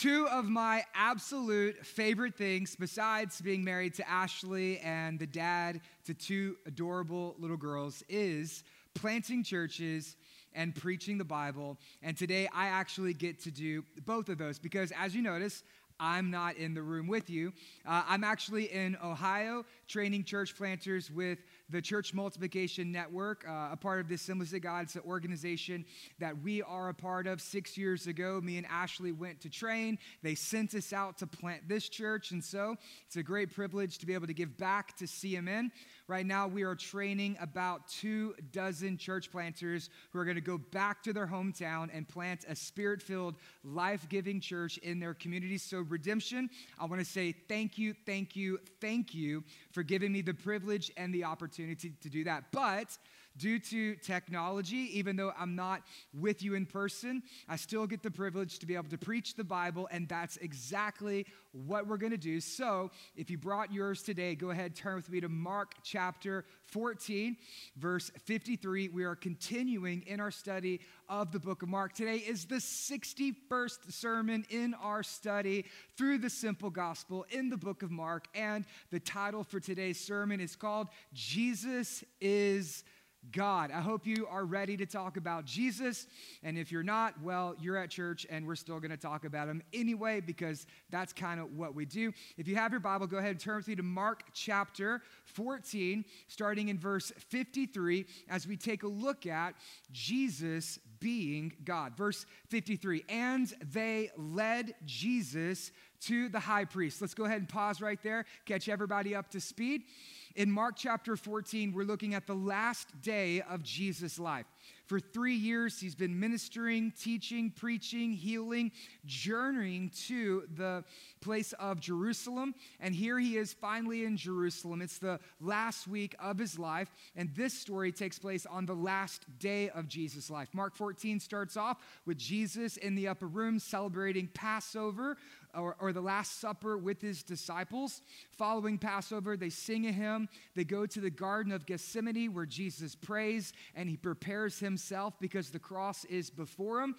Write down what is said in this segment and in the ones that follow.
Two of my absolute favorite things, besides being married to Ashley and the dad to two adorable little girls, is planting churches and preaching the Bible. And today I actually get to do both of those because, as you notice, I'm not in the room with you. Uh, I'm actually in Ohio training church planters with the Church Multiplication Network, uh, a part of the Assemblies of God. It's an organization that we are a part of. Six years ago, me and Ashley went to train. They sent us out to plant this church. And so it's a great privilege to be able to give back to CMN. Right now, we are training about two dozen church planters who are going to go back to their hometown and plant a spirit filled, life giving church in their community. So, Redemption, I want to say thank you, thank you, thank you for giving me the privilege and the opportunity to do that. But due to technology, even though I'm not with you in person, I still get the privilege to be able to preach the Bible, and that's exactly what we're going to do. So, if you brought yours today, go ahead, turn with me to Mark chapter 14, verse 53. We are continuing in our study of the book of Mark. Today is the 61st sermon in our study through the simple gospel in the book of Mark, and the title for today's sermon is called Jesus is God. I hope you are ready to talk about Jesus. And if you're not, well, you're at church and we're still going to talk about him anyway because that's kind of what we do. If you have your Bible, go ahead and turn with me to Mark chapter 14, starting in verse 53, as we take a look at Jesus being God. Verse 53 And they led Jesus to the high priest. Let's go ahead and pause right there, catch everybody up to speed. In Mark chapter 14, we're looking at the last day of Jesus' life. For three years, he's been ministering, teaching, preaching, healing, journeying to the place of Jerusalem. And here he is finally in Jerusalem. It's the last week of his life. And this story takes place on the last day of Jesus' life. Mark 14 starts off with Jesus in the upper room celebrating Passover or, or, the Last Supper with his disciples. Following Passover, they sing a hymn. They go to the Garden of Gethsemane where Jesus prays and he prepares himself himself because the cross is before him.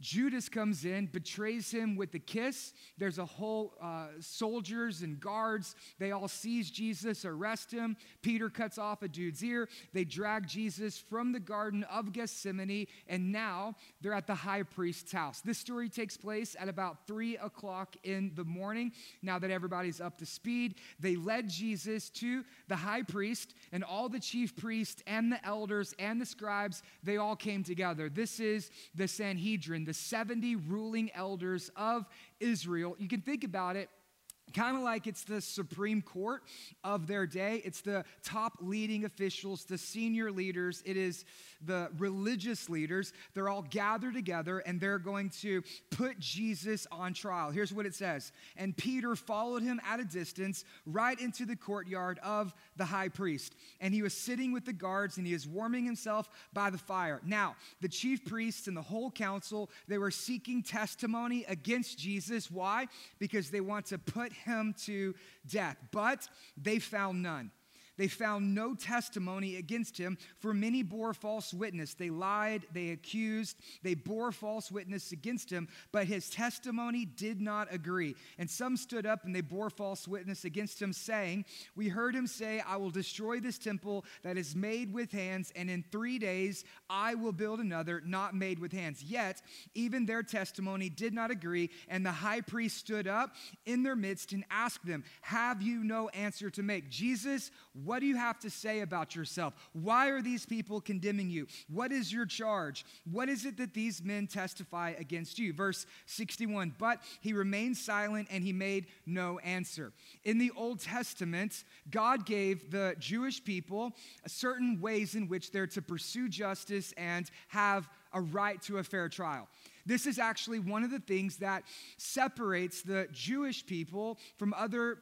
Judas comes in, betrays him with a kiss. There's a whole uh, soldiers and guards. They all seize Jesus, arrest him. Peter cuts off a dude's ear. They drag Jesus from the Garden of Gethsemane, and now they're at the high priest's house. This story takes place at about three o'clock in the morning. Now that everybody's up to speed, they led Jesus to the high priest, and all the chief priests and the elders and the scribes, they all came together. This is the Sanhedrin the 70 ruling elders of Israel. You can think about it kind of like it's the Supreme Court of their day. It's the top leading officials, the senior leaders. It is the religious leaders. They're all gathered together and they're going to put Jesus on trial. Here's what it says And Peter followed him at a distance right into the courtyard of the high priest. And he was sitting with the guards and he was warming himself by the fire. Now, the chief priests and the whole council, they were seeking testimony against Jesus. Why? Because they want to put him to death. But they found none. They found no testimony against him, for many bore false witness. They lied, they accused, they bore false witness against him, but his testimony did not agree. And some stood up and they bore false witness against him, saying, We heard him say, I will destroy this temple that is made with hands, and in three days I will build another not made with hands. Yet, even their testimony did not agree, and the high priest stood up in their midst and asked them, Have you no answer to make? Jesus, what do you have to say about yourself? Why are these people condemning you? What is your charge? What is it that these men testify against you? Verse 61 But he remained silent and he made no answer. In the Old Testament, God gave the Jewish people certain ways in which they're to pursue justice and have a right to a fair trial. This is actually one of the things that separates the Jewish people from other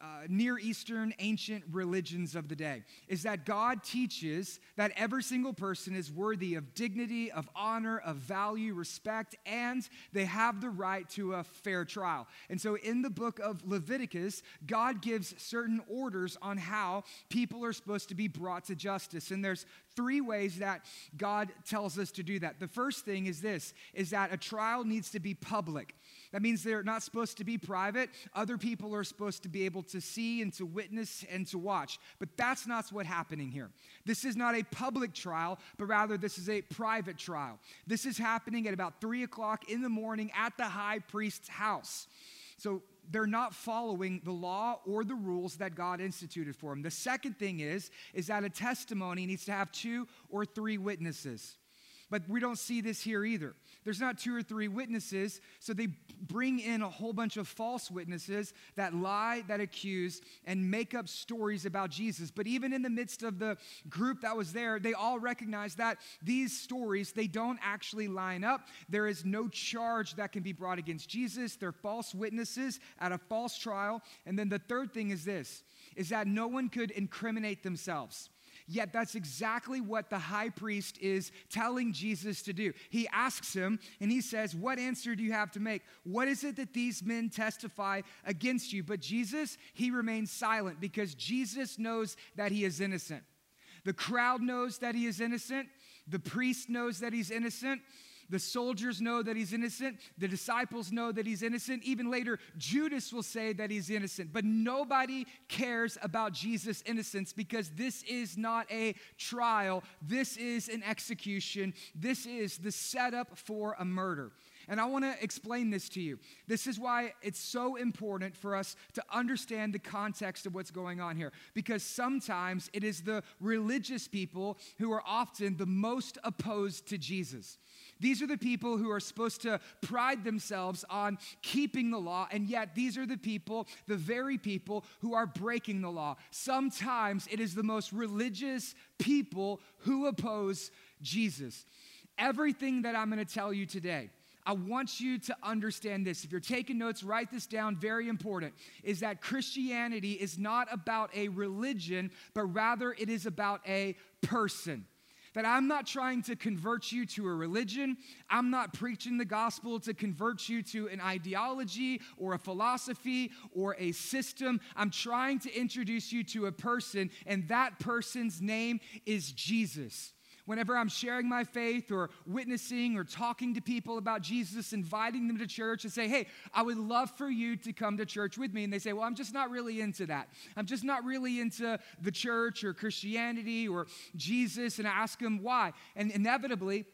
uh, Near Eastern ancient religions of the day is that God teaches that every single person is worthy of dignity, of honor, of value, respect, and they have the right to a fair trial. And so in the book of Leviticus, God gives certain orders on how people are supposed to be brought to justice. And there's three ways that God tells us to do that. The first thing is this is that a trial needs to be public. That means they're not supposed to be private. Other people are supposed to be able to see and to witness and to watch. But that's not what's happening here. This is not a public trial, but rather this is a private trial. This is happening at about three o'clock in the morning at the high priest's house. So they're not following the law or the rules that God instituted for them. The second thing is is that a testimony needs to have two or three witnesses. But we don't see this here either. There's not two or three witnesses, so they bring in a whole bunch of false witnesses that lie, that accuse, and make up stories about Jesus. But even in the midst of the group that was there, they all recognize that these stories, they don't actually line up. There is no charge that can be brought against Jesus. They're false witnesses at a false trial. And then the third thing is this, is that no one could incriminate themselves. Yet that's exactly what the high priest is telling Jesus to do. He asks him and he says, What answer do you have to make? What is it that these men testify against you? But Jesus, he remains silent because Jesus knows that he is innocent. The crowd knows that he is innocent. The priest knows that he's innocent. The soldiers know that he's innocent. The disciples know that he's innocent. Even later, Judas will say that he's innocent. But nobody cares about Jesus' innocence because this is not a trial. This is an execution. This is the setup for a murder. And I want to explain this to you. This is why it's so important for us to understand the context of what's going on here. Because sometimes it is the religious people who are often the most opposed to Jesus. These are the people who are supposed to pride themselves on keeping the law, and yet these are the people, the very people who are breaking the law. Sometimes it is the most religious people who oppose Jesus. Everything that I'm going to tell you today, I want you to understand this. If you're taking notes, write this down. Very important is that Christianity is not about a religion, but rather it is about a person that I'm not trying to convert you to a religion. I'm not preaching the gospel to convert you to an ideology or a philosophy or a system. I'm trying to introduce you to a person, and that person's name is Jesus whenever I'm sharing my faith or witnessing or talking to people about Jesus, inviting them to church and say, hey, I would love for you to come to church with me. And they say, well, I'm just not really into that. I'm just not really into the church or Christianity or Jesus. And I ask them why. And inevitably,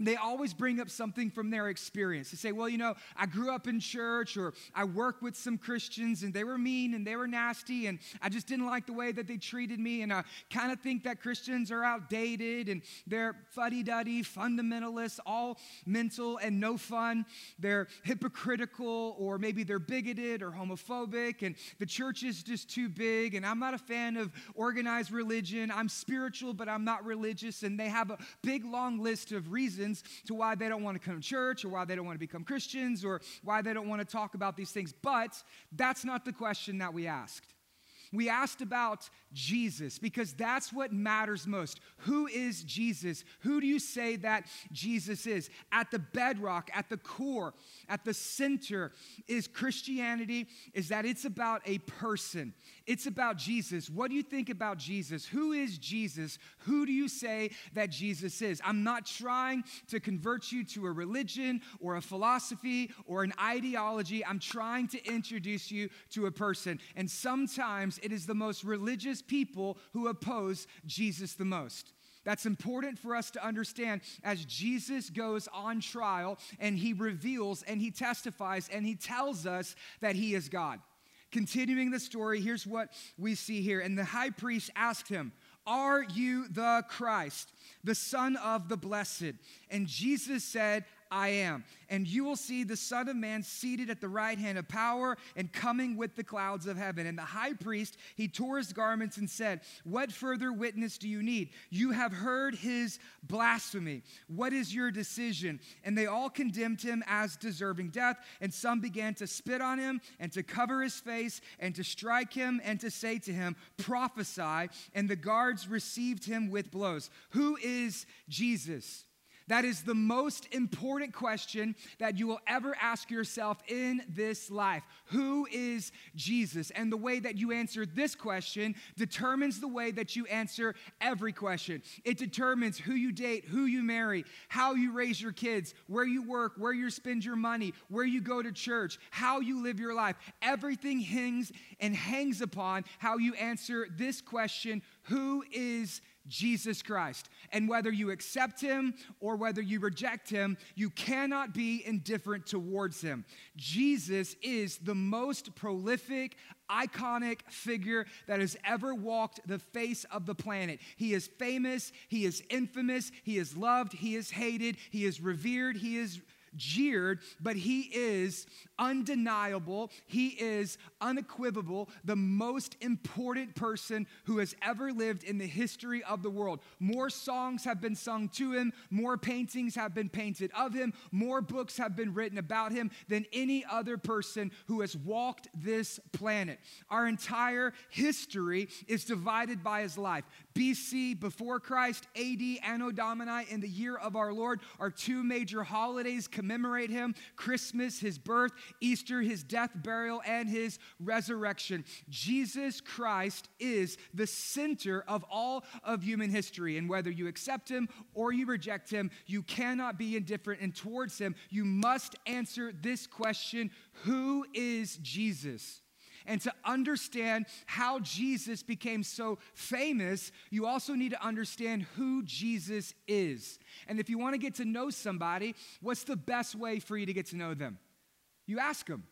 they always bring up something from their experience. They say, Well, you know, I grew up in church or I worked with some Christians and they were mean and they were nasty and I just didn't like the way that they treated me. And I kind of think that Christians are outdated and they're fuddy duddy, fundamentalists, all mental and no fun. They're hypocritical or maybe they're bigoted or homophobic and the church is just too big. And I'm not a fan of organized religion. I'm spiritual, but I'm not religious. And they have a big long list of reasons reasons to why they don't want to come to church or why they don't want to become Christians or why they don't want to talk about these things. But that's not the question that we asked. We asked about Jesus because that's what matters most. Who is Jesus? Who do you say that Jesus is? At the bedrock, at the core, at the center is Christianity is that it's about a person. It's about Jesus. What do you think about Jesus? Who is Jesus? Who do you say that Jesus is? I'm not trying to convert you to a religion or a philosophy or an ideology. I'm trying to introduce you to a person. And sometimes it is the most religious people who oppose Jesus the most. That's important for us to understand as Jesus goes on trial and he reveals and he testifies and he tells us that he is God. Continuing the story, here's what we see here. And the high priest asked him, Are you the Christ, the Son of the Blessed? And Jesus said, I am. And you will see the Son of Man seated at the right hand of power and coming with the clouds of heaven. And the high priest, he tore his garments and said, What further witness do you need? You have heard his blasphemy. What is your decision? And they all condemned him as deserving death. And some began to spit on him and to cover his face and to strike him and to say to him, Prophesy. And the guards received him with blows. Who is Jesus? That is the most important question that you will ever ask yourself in this life. Who is Jesus? And the way that you answer this question determines the way that you answer every question. It determines who you date, who you marry, how you raise your kids, where you work, where you spend your money, where you go to church, how you live your life. Everything hangs and hangs upon how you answer this question Who is Jesus Christ. And whether you accept him or whether you reject him, you cannot be indifferent towards him. Jesus is the most prolific, iconic figure that has ever walked the face of the planet. He is famous, he is infamous, he is loved, he is hated, he is revered, he is jeered, but he is undeniable. He is unequivocal, the most important person who has ever lived in the history of the world. More songs have been sung to him, more paintings have been painted of him, more books have been written about him than any other person who has walked this planet. Our entire history is divided by his life. BC, before Christ, AD, Anno Domini, in the year of our Lord, are two major holidays commemorate him Christmas, his birth, Easter, his death, burial, and his resurrection. Jesus Christ is the center of all of human history. And whether you accept him or you reject him, you cannot be indifferent. And towards him, you must answer this question Who is Jesus? And to understand how Jesus became so famous, you also need to understand who Jesus is. And if you want to get to know somebody, what's the best way for you to get to know them? You ask them.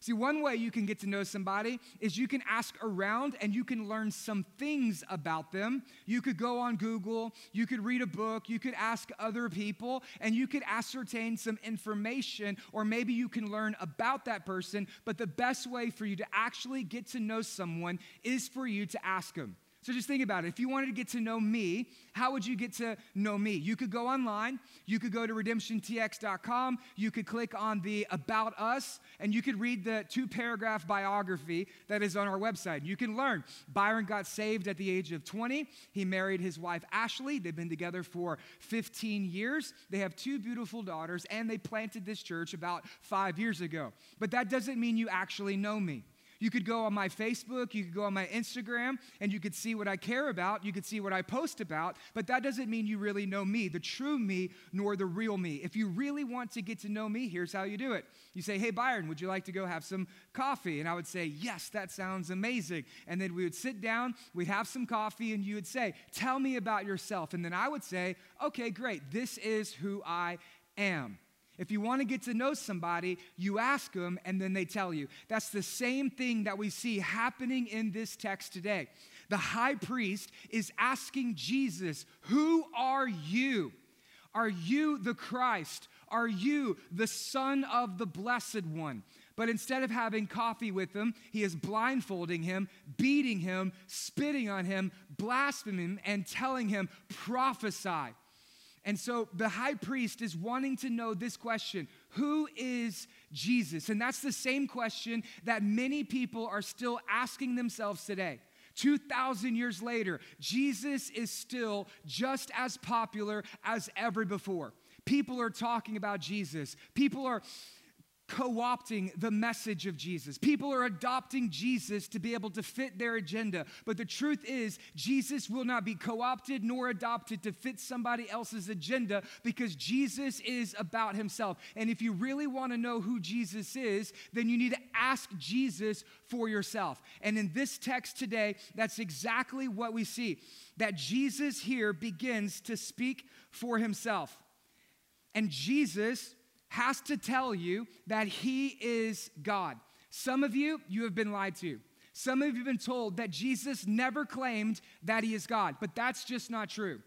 See, one way you can get to know somebody is you can ask around and you can learn some things about them. You could go on Google, you could read a book, you could ask other people, and you could ascertain some information, or maybe you can learn about that person. But the best way for you to actually get to know someone is for you to ask them. So just think about it. If you wanted to get to know me, how would you get to know me? You could go online, you could go to redemptiontx.com, you could click on the About Us, and you could read the two paragraph biography that is on our website. You can learn. Byron got saved at the age of 20. He married his wife, Ashley. They've been together for 15 years. They have two beautiful daughters, and they planted this church about five years ago. But that doesn't mean you actually know me. You could go on my Facebook, you could go on my Instagram, and you could see what I care about. You could see what I post about, but that doesn't mean you really know me, the true me, nor the real me. If you really want to get to know me, here's how you do it. You say, Hey, Byron, would you like to go have some coffee? And I would say, Yes, that sounds amazing. And then we would sit down, we'd have some coffee, and you would say, Tell me about yourself. And then I would say, Okay, great, this is who I am. If you want to get to know somebody, you ask them and then they tell you. That's the same thing that we see happening in this text today. The high priest is asking Jesus, Who are you? Are you the Christ? Are you the Son of the Blessed One? But instead of having coffee with him, he is blindfolding him, beating him, spitting on him, blaspheming him, and telling him, prophesy. And so the high priest is wanting to know this question Who is Jesus? And that's the same question that many people are still asking themselves today. 2,000 years later, Jesus is still just as popular as ever before. People are talking about Jesus. People are co opting the message of Jesus. People are adopting Jesus to be able to fit their agenda. But the truth is, Jesus will not be co opted nor adopted to fit somebody else's agenda because Jesus is about himself. And if you really want to know who Jesus is, then you need to ask Jesus for yourself. And in this text today, that's exactly what we see that Jesus here begins to speak for himself. And Jesus has to tell you that he is God. Some of you, you have been lied to. Some of you have been told that Jesus never claimed that he is God, but that's just not true.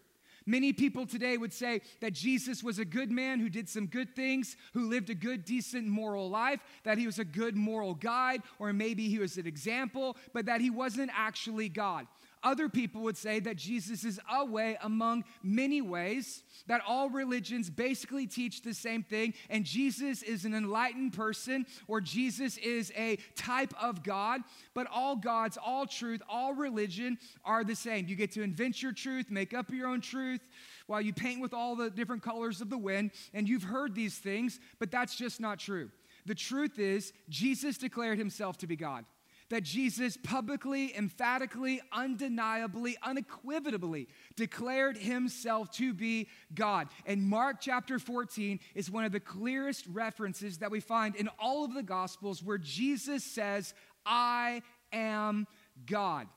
Many people today would say that Jesus was a good man who did some good things, who lived a good, decent, moral life, that he was a good moral guide, or maybe he was an example, but that he wasn't actually God. Other people would say that Jesus is a way among many ways, that all religions basically teach the same thing, and Jesus is an enlightened person, or Jesus is a type of God. But all gods, all truth, all religion are the same. You get to invent your truth, make up your own truth while you paint with all the different colors of the wind, and you've heard these things, but that's just not true. The truth is, Jesus declared himself to be God that Jesus publicly, emphatically, undeniably, unequivocally declared himself to be God. And Mark chapter 14 is one of the clearest references that we find in all of the Gospels where Jesus says, I am God.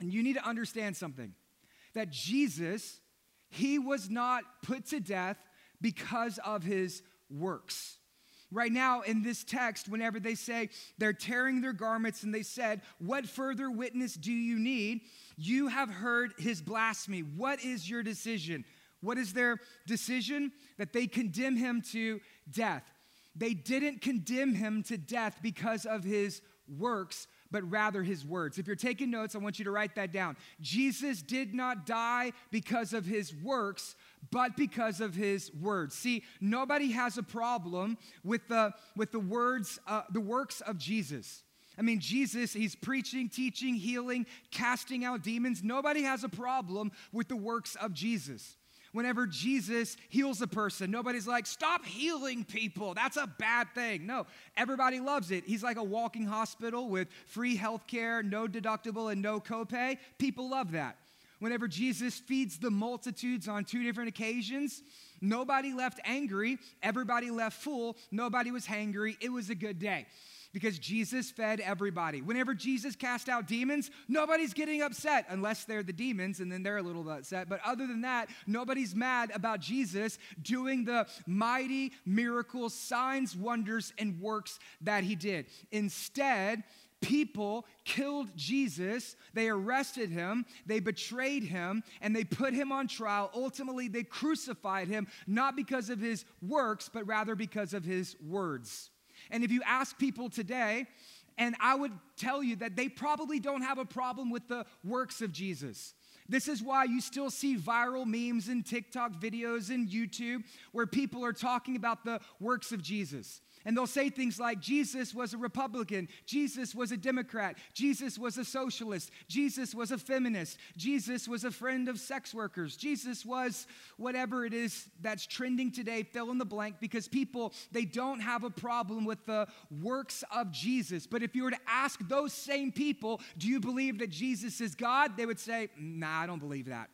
And you need to understand something that Jesus, he was not put to death because of his works. Right now, in this text, whenever they say they're tearing their garments and they said, What further witness do you need? You have heard his blasphemy. What is your decision? What is their decision? That they condemn him to death. They didn't condemn him to death because of his works, but rather his words. If you're taking notes, I want you to write that down. Jesus did not die because of his works, but because of his words. See, nobody has a problem with the, with the words, uh, the works of Jesus. I mean, Jesus, he's preaching, teaching, healing, casting out demons. Nobody has a problem with the works of Jesus. Whenever Jesus heals a person, nobody's like, stop healing people. That's a bad thing. No, everybody loves it. He's like a walking hospital with free health care, no deductible, and no copay. People love that. Whenever Jesus feeds the multitudes on two different occasions, nobody left angry, everybody left full, nobody was hangry. It was a good day because Jesus fed everybody. Whenever Jesus cast out demons, nobody's getting upset unless they're the demons and then they're a little upset. But other than that, nobody's mad about Jesus doing the mighty miracles, signs, wonders, and works that he did. Instead, people killed Jesus, they arrested him, they betrayed him, and they put him on trial. Ultimately, they crucified him, not because of his works, but rather because of his words. And if you ask people today, and I would tell you that they probably don't have a problem with the works of Jesus. This is why you still see viral memes and TikTok videos and YouTube where people are talking about the works of Jesus. And they'll say things like Jesus was a Republican, Jesus was a Democrat, Jesus was a socialist, Jesus was a feminist, Jesus was a friend of sex workers, Jesus was whatever it is that's trending today, fill in the blank, because people, they don't have a problem with the works of Jesus. But if you were to ask those same people, do you believe that Jesus is God? They would say, nah, I don't believe that.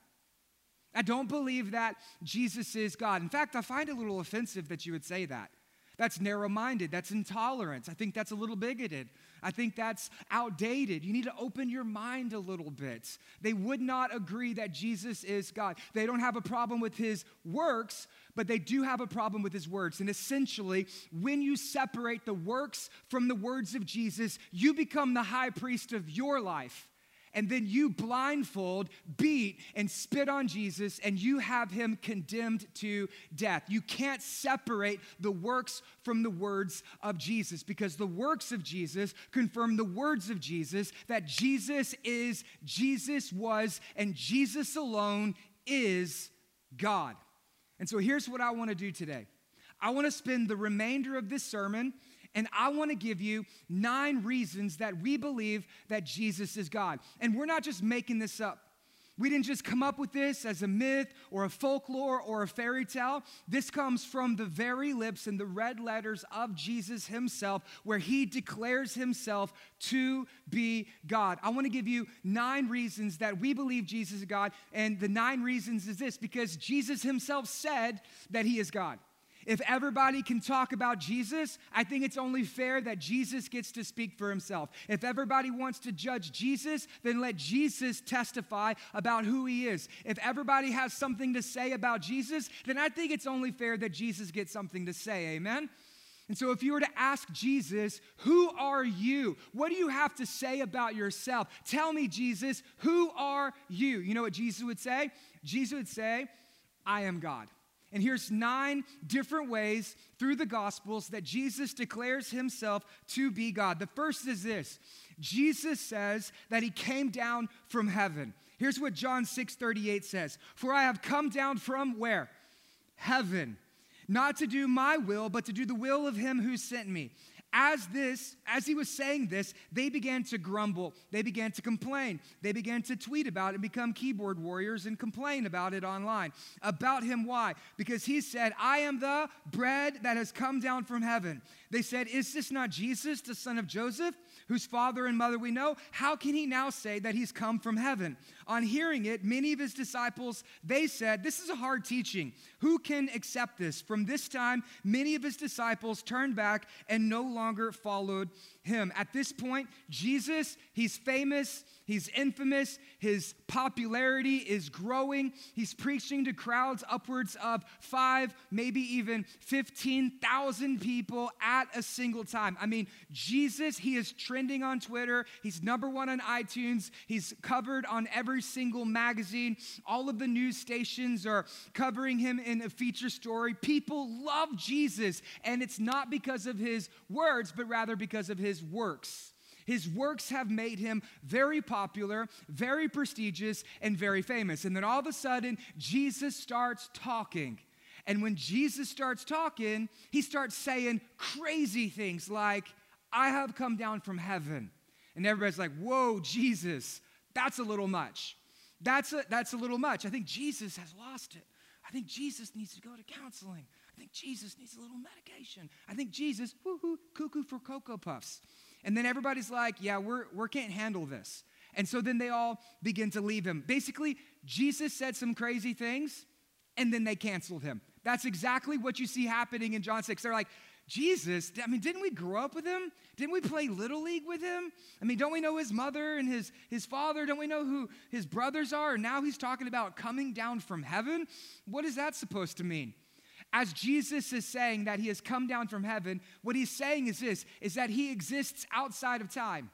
I don't believe that Jesus is God. In fact, I find it a little offensive that you would say that. That's narrow minded. That's intolerance. I think that's a little bigoted. I think that's outdated. You need to open your mind a little bit. They would not agree that Jesus is God. They don't have a problem with his works, but they do have a problem with his words. And essentially, when you separate the works from the words of Jesus, you become the high priest of your life and then you blindfold, beat, and spit on Jesus, and you have him condemned to death. You can't separate the works from the words of Jesus because the works of Jesus confirm the words of Jesus that Jesus is, Jesus was, and Jesus alone is God. And so here's what I want to do today I want to spend the remainder of this sermon and I want to give you nine reasons that we believe that Jesus is God. And we're not just making this up. We didn't just come up with this as a myth or a folklore or a fairy tale. This comes from the very lips and the red letters of Jesus himself, where he declares himself to be God. I want to give you nine reasons that we believe Jesus is God. And the nine reasons is this because Jesus himself said that he is God. If everybody can talk about Jesus, I think it's only fair that Jesus gets to speak for himself. If everybody wants to judge Jesus, then let Jesus testify about who he is. If everybody has something to say about Jesus, then I think it's only fair that Jesus gets something to say. Amen? And so, if you were to ask Jesus, Who are you? What do you have to say about yourself? Tell me, Jesus, who are you? You know what Jesus would say? Jesus would say, I am God. And here's nine different ways through the Gospels that Jesus declares himself to be God. The first is this Jesus says that he came down from heaven. Here's what John 6 38 says For I have come down from where? Heaven. Not to do my will, but to do the will of him who sent me. As this, as he was saying this, they began to grumble. They began to complain. They began to tweet about it and become keyboard warriors and complain about it online. About him, why? Because he said, I am the bread that has come down from heaven. They said, Is this not Jesus, the son of Joseph? whose father and mother we know, how can he now say that he's come from heaven? On hearing it, many of his disciples, they said, This is a hard teaching. Who can accept this? From this time, many of his disciples turned back and no longer followed him. At this point, Jesus, he's famous, he's infamous, his popularity is growing. He's preaching to crowds upwards of five, maybe even 15,000 people at a single time. I mean, Jesus, he is trending on Twitter, he's number one on iTunes, he's covered on every single magazine. All of the news stations are covering him in a feature story. People love Jesus, and it's not because of his words, but rather because of his his works. His works have made him very popular, very prestigious, and very famous. And then all of a sudden, Jesus starts talking. And when Jesus starts talking, he starts saying crazy things like, I have come down from heaven. And everybody's like, Whoa, Jesus, that's a little much. That's a, that's a little much. I think Jesus has lost it. I think Jesus needs to go to counseling. I think Jesus needs a little medication. I think Jesus, woohoo, cuckoo for Cocoa Puffs. And then everybody's like, yeah, we're, we can't handle this. And so then they all begin to leave him. Basically, Jesus said some crazy things, and then they canceled him. That's exactly what you see happening in John 6. They're like, Jesus, I mean, didn't we grow up with him? Didn't we play Little League with him? I mean, don't we know his mother and his, his father? Don't we know who his brothers are? And now he's talking about coming down from heaven? What is that supposed to mean? As Jesus is saying that he has come down from heaven, what he's saying is this is that he exists outside of time.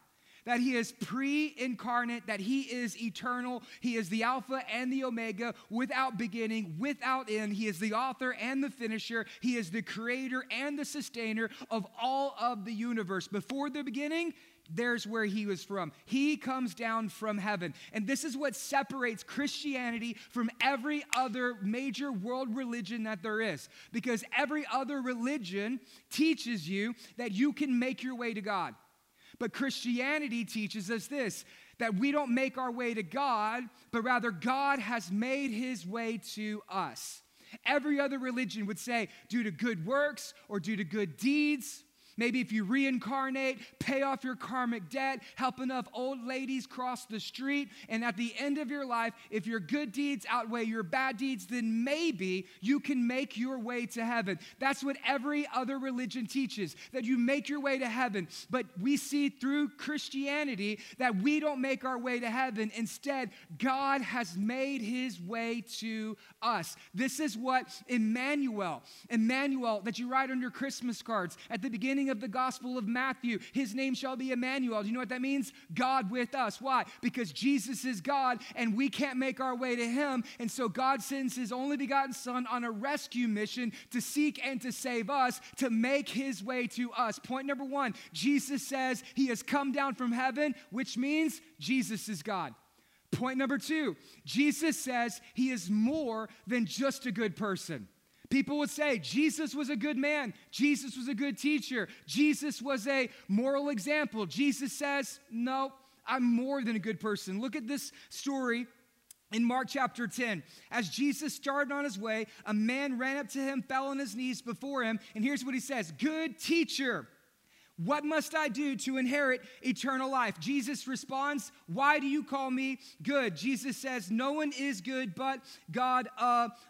That he is pre incarnate, that he is eternal. He is the Alpha and the Omega, without beginning, without end. He is the author and the finisher. He is the creator and the sustainer of all of the universe. Before the beginning, there's where he was from. He comes down from heaven. And this is what separates Christianity from every other major world religion that there is. Because every other religion teaches you that you can make your way to God. But Christianity teaches us this that we don't make our way to God, but rather God has made his way to us. Every other religion would say, due to good works or due to good deeds Maybe if you reincarnate, pay off your karmic debt, help enough old ladies cross the street, and at the end of your life, if your good deeds outweigh your bad deeds, then maybe you can make your way to heaven. That's what every other religion teaches, that you make your way to heaven. But we see through Christianity that we don't make our way to heaven. Instead, God has made his way to us. This is what Emmanuel, Emmanuel, that you write on your Christmas cards at the beginning beginning of the Gospel of Matthew. His name shall be Emmanuel. Do you know what that means? God with us. Why? Because Jesus is God and we can't make our way to him. And so God sends his only begotten Son on a rescue mission to seek and to save us, to make his way to us. Point number one Jesus says he has come down from heaven, which means Jesus is God. Point number two, Jesus says he is more than just a good person. People would say Jesus was a good man, Jesus was a good teacher, Jesus was a moral example. Jesus says, No, I'm more than a good person. Look at this story in Mark chapter 10, as Jesus started on his way, a man ran up to him, fell on his knees before him, and here's what he says Good teacher. What must I do to inherit eternal life? Jesus responds, Why do you call me good? Jesus says, No one is good but God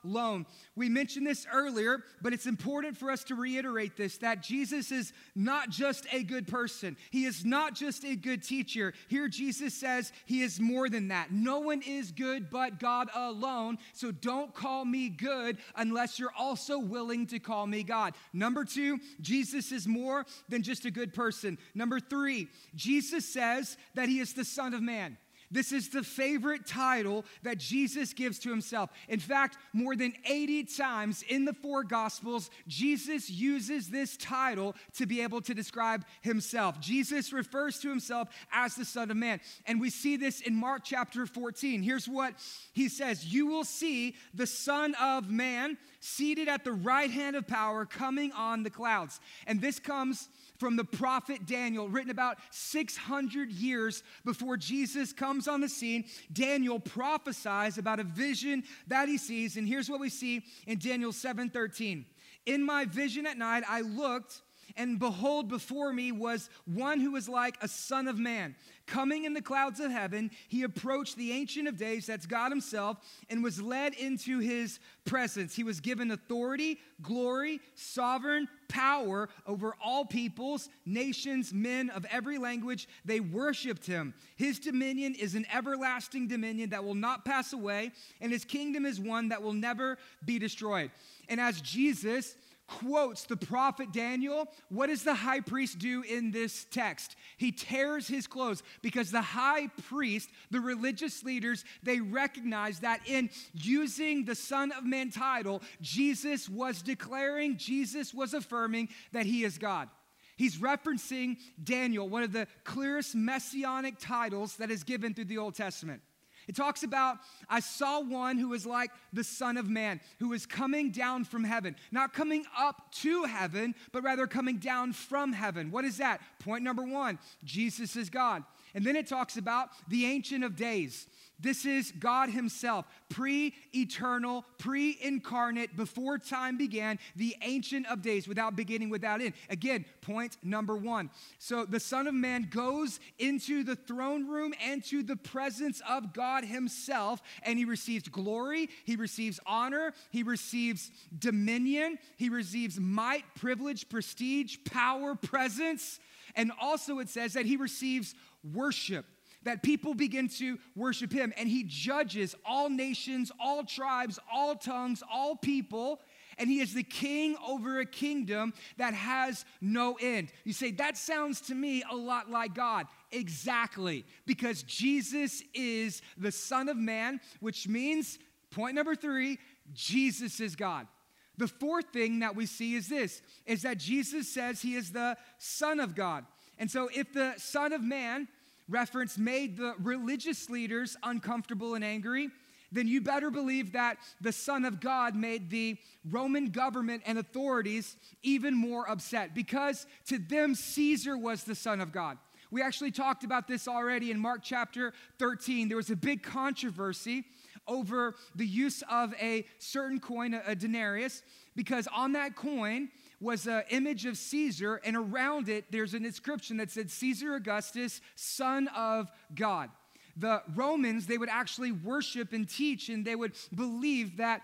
alone. We mentioned this earlier, but it's important for us to reiterate this that Jesus is not just a good person, He is not just a good teacher. Here, Jesus says He is more than that. No one is good but God alone. So don't call me good unless you're also willing to call me God. Number two, Jesus is more than just a good person. Number three, Jesus says that he is the Son of Man. This is the favorite title that Jesus gives to himself. In fact, more than 80 times in the four Gospels, Jesus uses this title to be able to describe himself. Jesus refers to himself as the Son of Man. And we see this in Mark chapter 14. Here's what he says You will see the Son of Man seated at the right hand of power coming on the clouds. And this comes from the prophet Daniel, written about 600 years before Jesus comes on the scene. Daniel prophesies about a vision that he sees, and here's what we see in Daniel 7:13. In my vision at night, I looked and behold, before me was one who was like a son of man. Coming in the clouds of heaven, he approached the Ancient of Days, that's God Himself, and was led into His presence. He was given authority, glory, sovereign power over all peoples, nations, men of every language. They worshiped Him. His dominion is an everlasting dominion that will not pass away, and His kingdom is one that will never be destroyed. And as Jesus, quotes the prophet Daniel, what does the high priest do in this text? He tears his clothes because the high priest, the religious leaders, they recognize that in using the Son of Man title, Jesus was declaring, Jesus was affirming that he is God. He's referencing Daniel, one of the clearest messianic titles that is given through the Old Testament. It talks about, I saw one who was like the Son of Man, who was coming down from heaven. Not coming up to heaven, but rather coming down from heaven. What is that? Point number one Jesus is God. And then it talks about the Ancient of Days. This is God Himself, pre eternal, pre incarnate, before time began, the Ancient of Days, without beginning, without end. Again, point number one. So the Son of Man goes into the throne room and to the presence of God Himself, and He receives glory, He receives honor, He receives dominion, He receives might, privilege, prestige, power, presence. And also it says that He receives worship that people begin to worship him. And he judges all nations, all tribes, all tongues, all people. And he is the king over a kingdom that has no end. You say, that sounds to me a lot like God. Exactly, because Jesus is the Son of Man, which means, point number three, Jesus is God. The fourth thing that we see is this is that Jesus says he is the Son of God. And so, if the Son of Man reference made the religious leaders uncomfortable and angry, then you better believe that the Son of God made the Roman government and authorities even more upset because to them, Caesar was the Son of God. We actually talked about this already in Mark chapter 13. There was a big controversy over the use of a certain coin, a denarius, because on that coin, was an image of Caesar, and around it, there's an inscription that said, Caesar Augustus, son of God. The Romans, they would actually worship and teach, and they would believe that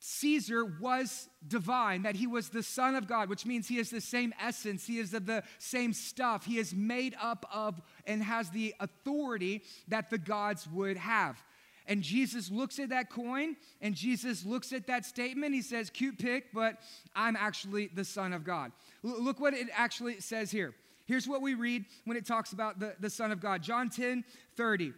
Caesar was divine, that he was the Son of God, which means he is the same essence, he is of the same stuff, he is made up of and has the authority that the gods would have. And Jesus looks at that coin and Jesus looks at that statement. He says, Cute pick, but I'm actually the Son of God. L- look what it actually says here. Here's what we read when it talks about the, the Son of God John 10 30.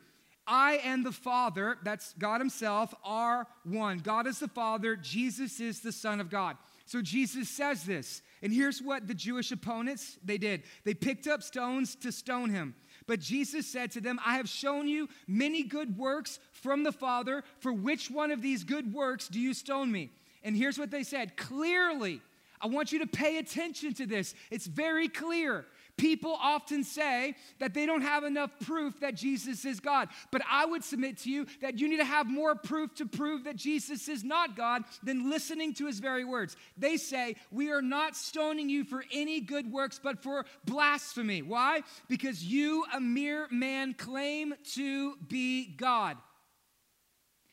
I and the Father, that's God Himself, are one. God is the Father, Jesus is the Son of God. So Jesus says this. And here's what the Jewish opponents they did. They picked up stones to stone him. But Jesus said to them, I have shown you many good works from the Father. For which one of these good works do you stone me? And here's what they said clearly. I want you to pay attention to this. It's very clear. People often say that they don't have enough proof that Jesus is God. But I would submit to you that you need to have more proof to prove that Jesus is not God than listening to his very words. They say, We are not stoning you for any good works, but for blasphemy. Why? Because you, a mere man, claim to be God.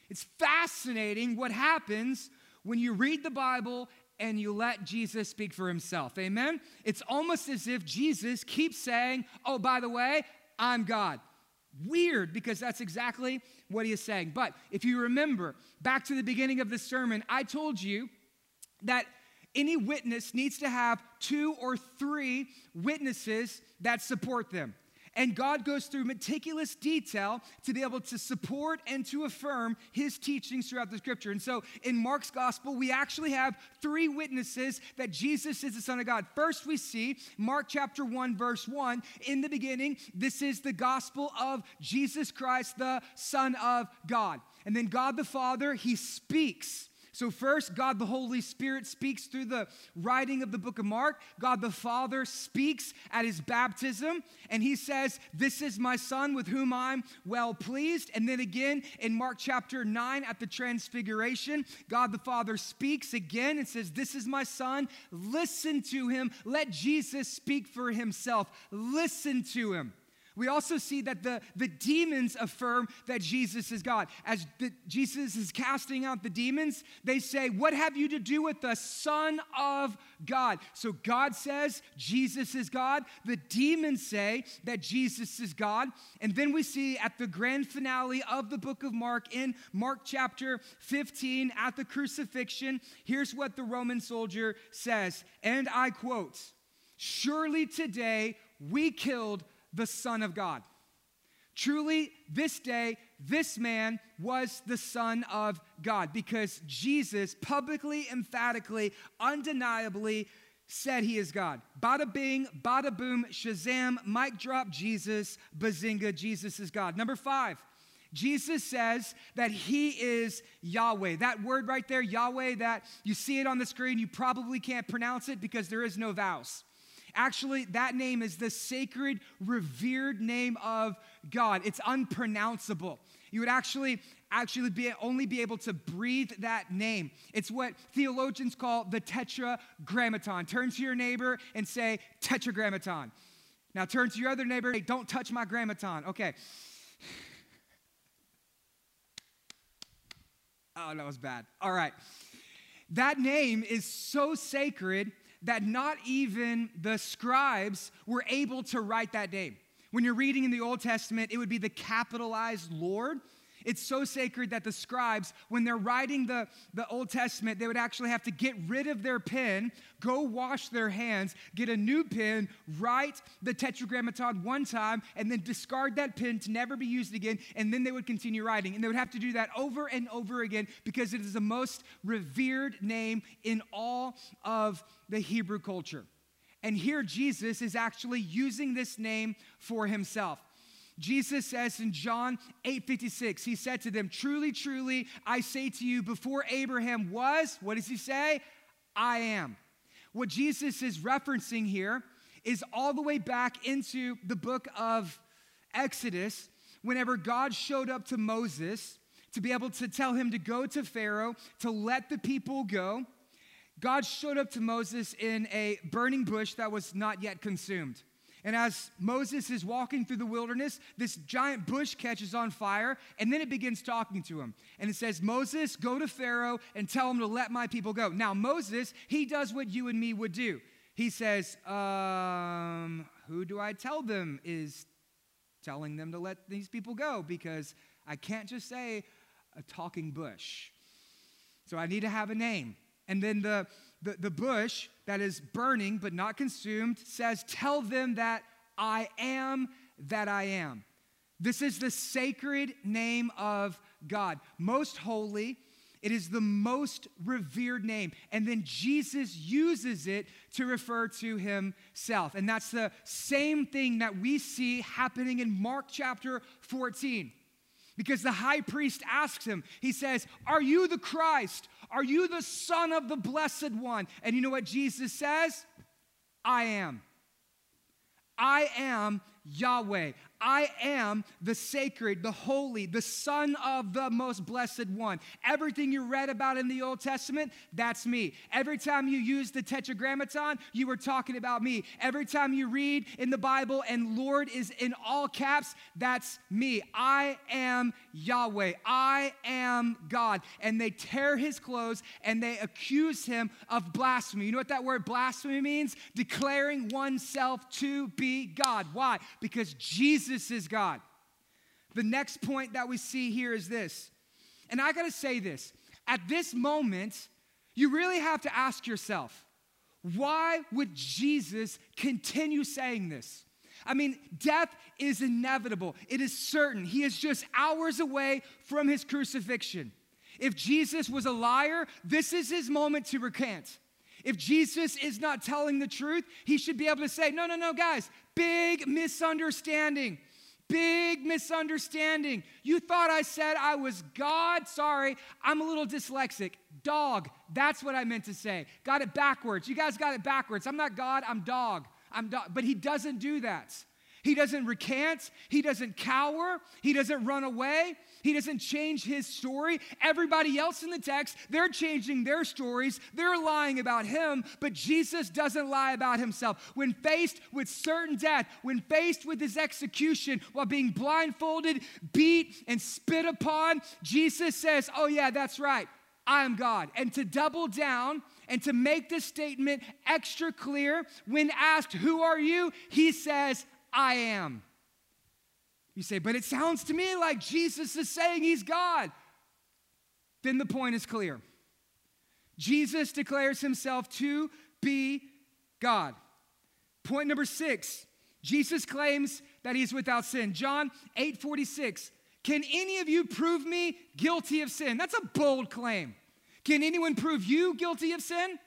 It's fascinating what happens when you read the Bible and you let Jesus speak for himself. Amen? It's almost as if Jesus keeps saying, Oh, by the way, I'm God. Weird because that's exactly what he is saying. But if you remember back to the beginning of the sermon, I told you that any witness needs to have two or three witnesses that support them. And God goes through meticulous detail to be able to support and to affirm his teachings throughout the scripture. And so in Mark's gospel, we actually have three witnesses that Jesus is the Son of God. First, we see Mark chapter 1, verse 1. In the beginning, this is the gospel of Jesus Christ, the Son of God. And then God the Father, he speaks so, first, God the Holy Spirit speaks through the writing of the book of Mark. God the Father speaks at his baptism, and he says, This is my Son with whom I'm well pleased. And then again in Mark chapter 9 at the Transfiguration, God the Father speaks again and says, This is my Son. Listen to him. Let Jesus speak for himself. Listen to him. We also see that the, the demons affirm that Jesus is God. As the, Jesus is casting out the demons, they say, What have you to do with the Son of God? So God says Jesus is God. The demons say that Jesus is God. And then we see at the grand finale of the book of Mark, in Mark chapter 15, at the crucifixion, here's what the Roman soldier says. And I quote, Surely today we killed the Son of God. Truly, this day, this man was the Son of God because Jesus publicly, emphatically, undeniably said he is God. Bada bing, bada boom, shazam, mic drop, Jesus, bazinga, Jesus is God. Number five, Jesus says that he is Yahweh. That word right there, Yahweh, that you see it on the screen, you probably can't pronounce it because there is no vowels. Actually, that name is the sacred, revered name of God. It's unpronounceable. You would actually actually be, only be able to breathe that name. It's what theologians call the tetragrammaton. Turn to your neighbor and say tetragrammaton. Now turn to your other neighbor, hey, don't touch my grammaton. Okay. Oh, that was bad. All right. That name is so sacred that not even the scribes were able to write that name. When you're reading in the Old Testament, it would be the capitalized Lord. It's so sacred that the scribes, when they're writing the, the Old Testament, they would actually have to get rid of their pen, go wash their hands, get a new pen, write the tetragrammaton one time, and then discard that pen to never be used again, and then they would continue writing. And they would have to do that over and over again because it is the most revered name in all of the Hebrew culture. And here Jesus is actually using this name for himself. Jesus says in John 8:56, he said to them, "Truly, truly, I say to you, before Abraham was, what does he say? I am." What Jesus is referencing here is all the way back into the book of Exodus, whenever God showed up to Moses to be able to tell him to go to Pharaoh, to let the people go. God showed up to Moses in a burning bush that was not yet consumed. And as Moses is walking through the wilderness, this giant bush catches on fire, and then it begins talking to him. And it says, Moses, go to Pharaoh and tell him to let my people go. Now, Moses, he does what you and me would do. He says, um, Who do I tell them is telling them to let these people go? Because I can't just say a talking bush. So I need to have a name. And then the, the, the bush that is burning but not consumed says, Tell them that I am that I am. This is the sacred name of God, most holy. It is the most revered name. And then Jesus uses it to refer to himself. And that's the same thing that we see happening in Mark chapter 14. Because the high priest asks him, he says, Are you the Christ? Are you the Son of the Blessed One? And you know what Jesus says? I am. I am Yahweh. I am the sacred, the holy, the Son of the most blessed one. Everything you read about in the Old Testament, that's me. Every time you use the Tetragrammaton, you were talking about me. Every time you read in the Bible and Lord is in all caps, that's me. I am Yahweh. I am God. And they tear his clothes and they accuse him of blasphemy. You know what that word blasphemy means? Declaring oneself to be God. Why? Because Jesus Jesus is God. The next point that we see here is this. And I got to say this. At this moment, you really have to ask yourself, why would Jesus continue saying this? I mean, death is inevitable, it is certain. He is just hours away from his crucifixion. If Jesus was a liar, this is his moment to recant. If Jesus is not telling the truth, he should be able to say, No, no, no, guys, big misunderstanding. Big misunderstanding. You thought I said I was God? Sorry, I'm a little dyslexic. Dog, that's what I meant to say. Got it backwards. You guys got it backwards. I'm not God, I'm dog. I'm dog. But he doesn't do that. He doesn't recant, he doesn't cower, he doesn't run away, he doesn't change his story. Everybody else in the text, they're changing their stories, they're lying about him, but Jesus doesn't lie about himself. When faced with certain death, when faced with his execution while being blindfolded, beat, and spit upon, Jesus says, Oh, yeah, that's right. I am God. And to double down and to make this statement extra clear, when asked, Who are you? He says, I am. You say, but it sounds to me like Jesus is saying he's God. Then the point is clear. Jesus declares himself to be God. Point number six Jesus claims that he's without sin. John 8 46. Can any of you prove me guilty of sin? That's a bold claim. Can anyone prove you guilty of sin?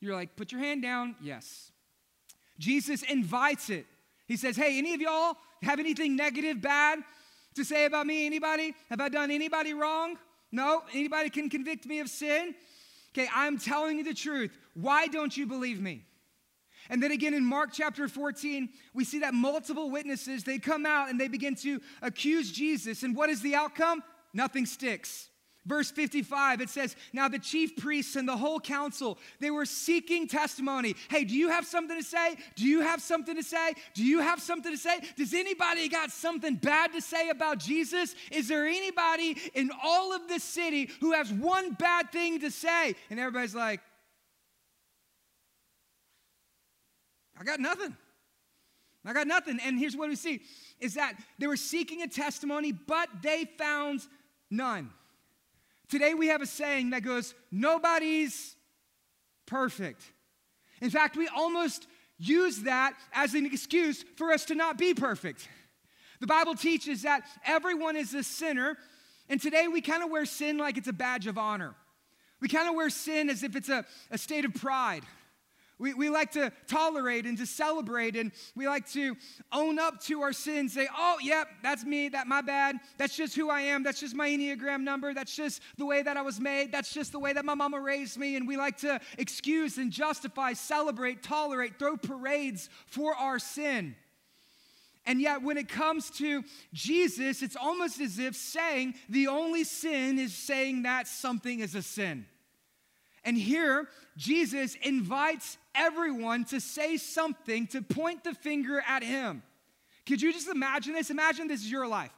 You're like, put your hand down. Yes. Jesus invites it. He says, Hey, any of y'all have anything negative, bad to say about me? Anybody? Have I done anybody wrong? No? Anybody can convict me of sin? Okay, I'm telling you the truth. Why don't you believe me? And then again in Mark chapter 14, we see that multiple witnesses, they come out and they begin to accuse Jesus. And what is the outcome? Nothing sticks. Verse 55, it says, Now the chief priests and the whole council, they were seeking testimony. Hey, do you have something to say? Do you have something to say? Do you have something to say? Does anybody got something bad to say about Jesus? Is there anybody in all of this city who has one bad thing to say? And everybody's like, I got nothing. I got nothing. And here's what we see is that they were seeking a testimony, but they found none. Today we have a saying that goes, nobody's perfect. In fact, we almost use that as an excuse for us to not be perfect. The Bible teaches that everyone is a sinner, and today we kind of wear sin like it's a badge of honor. We kind of wear sin as if it's a, a state of pride. We, we like to tolerate and to celebrate, and we like to own up to our sins, say, oh, yep, that's me, that my bad. That's just who I am. That's just my Enneagram number. That's just the way that I was made. That's just the way that my mama raised me. And we like to excuse and justify, celebrate, tolerate, throw parades for our sin. And yet, when it comes to Jesus, it's almost as if saying the only sin is saying that something is a sin. And here, Jesus invites everyone to say something to point the finger at him. Could you just imagine this? Imagine this is your life.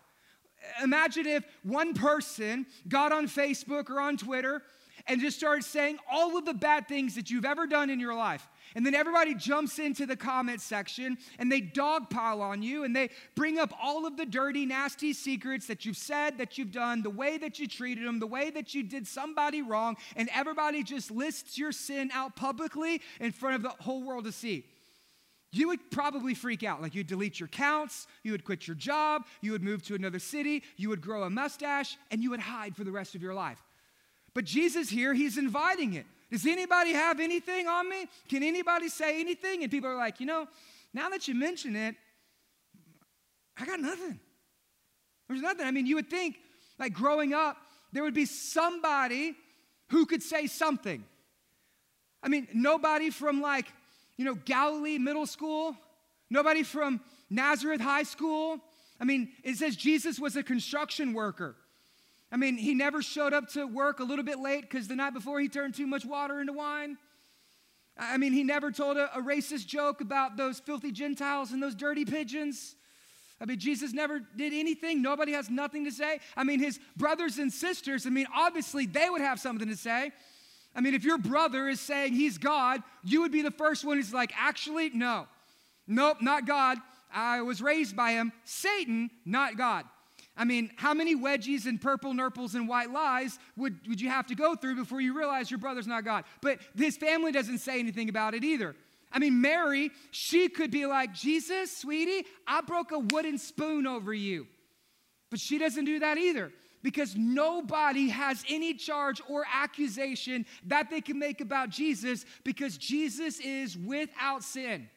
Imagine if one person got on Facebook or on Twitter and just started saying all of the bad things that you've ever done in your life. And then everybody jumps into the comment section and they dogpile on you and they bring up all of the dirty, nasty secrets that you've said, that you've done, the way that you treated them, the way that you did somebody wrong. And everybody just lists your sin out publicly in front of the whole world to see you would probably freak out. Like you'd delete your counts, you would quit your job, you would move to another city, you would grow a mustache, and you would hide for the rest of your life. But Jesus here, he's inviting it. Does anybody have anything on me? Can anybody say anything? And people are like, you know, now that you mention it, I got nothing. There's nothing. I mean, you would think, like growing up, there would be somebody who could say something. I mean, nobody from like, you know, Galilee Middle School, nobody from Nazareth High School. I mean, it says Jesus was a construction worker. I mean, he never showed up to work a little bit late because the night before he turned too much water into wine. I mean, he never told a, a, racist joke about those filthy Gentiles and those dirty pigeons. I mean, Jesus never did anything. Nobody has nothing to say. I mean, his brothers and sisters, I mean, obviously they would have something to say. I mean, if your brother is saying he's God, you would be the first one who's like, actually, no. Nope, not God. I was raised by him. Satan, not God. I mean, how many wedgies and purple nurples and white lies would, would you have to go through before you realize your brother's not God? But his family doesn't say anything about it either. I mean, Mary, she could be like, Jesus, sweetie, I broke a wooden spoon over you. But she doesn't do that either because nobody has any charge or accusation that they can make about Jesus because Jesus is without sin.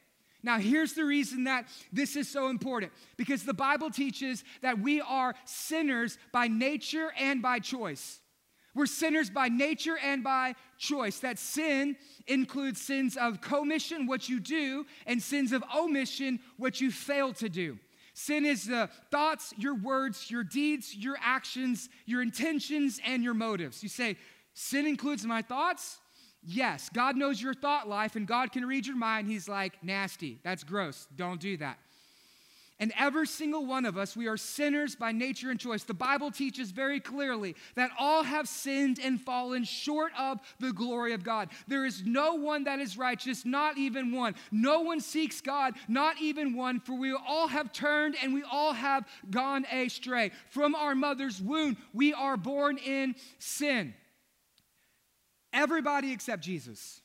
Now, here's the reason that this is so important because the Bible teaches that we are sinners by nature and by choice. We're sinners by nature and by choice. That sin includes sins of commission, what you do, and sins of omission, what you fail to do. Sin is the thoughts, your words, your deeds, your actions, your intentions, and your motives. You say, Sin includes my thoughts? Yes, God knows your thought life and God can read your mind. He's like, nasty. That's gross. Don't do that. And every single one of us, we are sinners by nature and choice. The Bible teaches very clearly that all have sinned and fallen short of the glory of God. There is no one that is righteous, not even one. No one seeks God, not even one, for we all have turned and we all have gone astray. From our mother's womb, we are born in sin. Everybody except Jesus.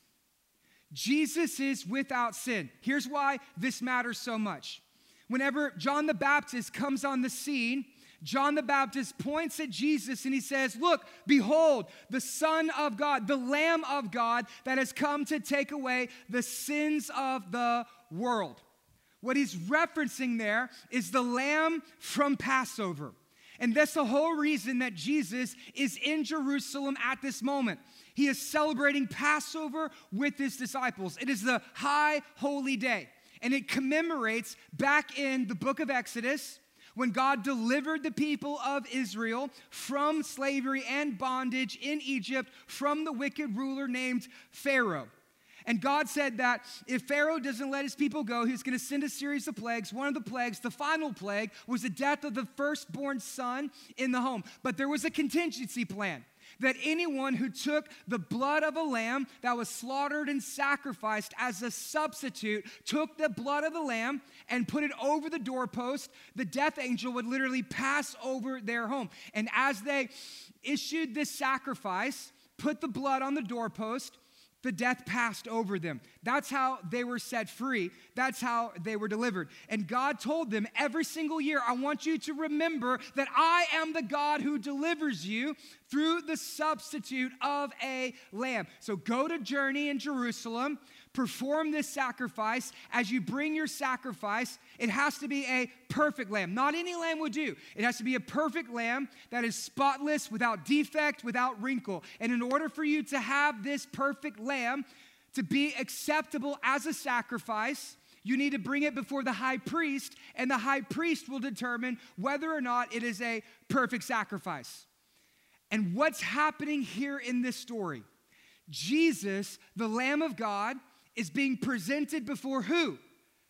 Jesus is without sin. Here's why this matters so much. Whenever John the Baptist comes on the scene, John the Baptist points at Jesus and he says, Look, behold, the Son of God, the Lamb of God that has come to take away the sins of the world. What he's referencing there is the Lamb from Passover. And that's the whole reason that Jesus is in Jerusalem at this moment. He is celebrating Passover with his disciples. It is the high holy day and it commemorates back in the book of Exodus when God delivered the people of Israel from slavery and bondage in Egypt from the wicked ruler named Pharaoh. And God said that if Pharaoh doesn't let his people go, he's going to send a series of plagues. One of the plagues, the final plague, was the death of the firstborn son in the home. But there was a contingency plan that anyone who took the blood of a lamb that was slaughtered and sacrificed as a substitute took the blood of the lamb and put it over the doorpost, the death angel would literally pass over their home. And as they issued this sacrifice, put the blood on the doorpost, the death passed over them. That's how they were set free. That's how they were delivered. And God told them every single year, I want you to remember that I am the God who delivers you through the substitute of a lamb. So go to journey in Jerusalem, perform this sacrifice. As you bring your sacrifice, it has to be a perfect lamb. Not any lamb would do. It has to be a perfect lamb that is spotless, without defect, without wrinkle. And in order for you to have this perfect lamb to be acceptable as a sacrifice, you need to bring it before the high priest, and the high priest will determine whether or not it is a perfect sacrifice. And what's happening here in this story? Jesus, the Lamb of God, is being presented before who?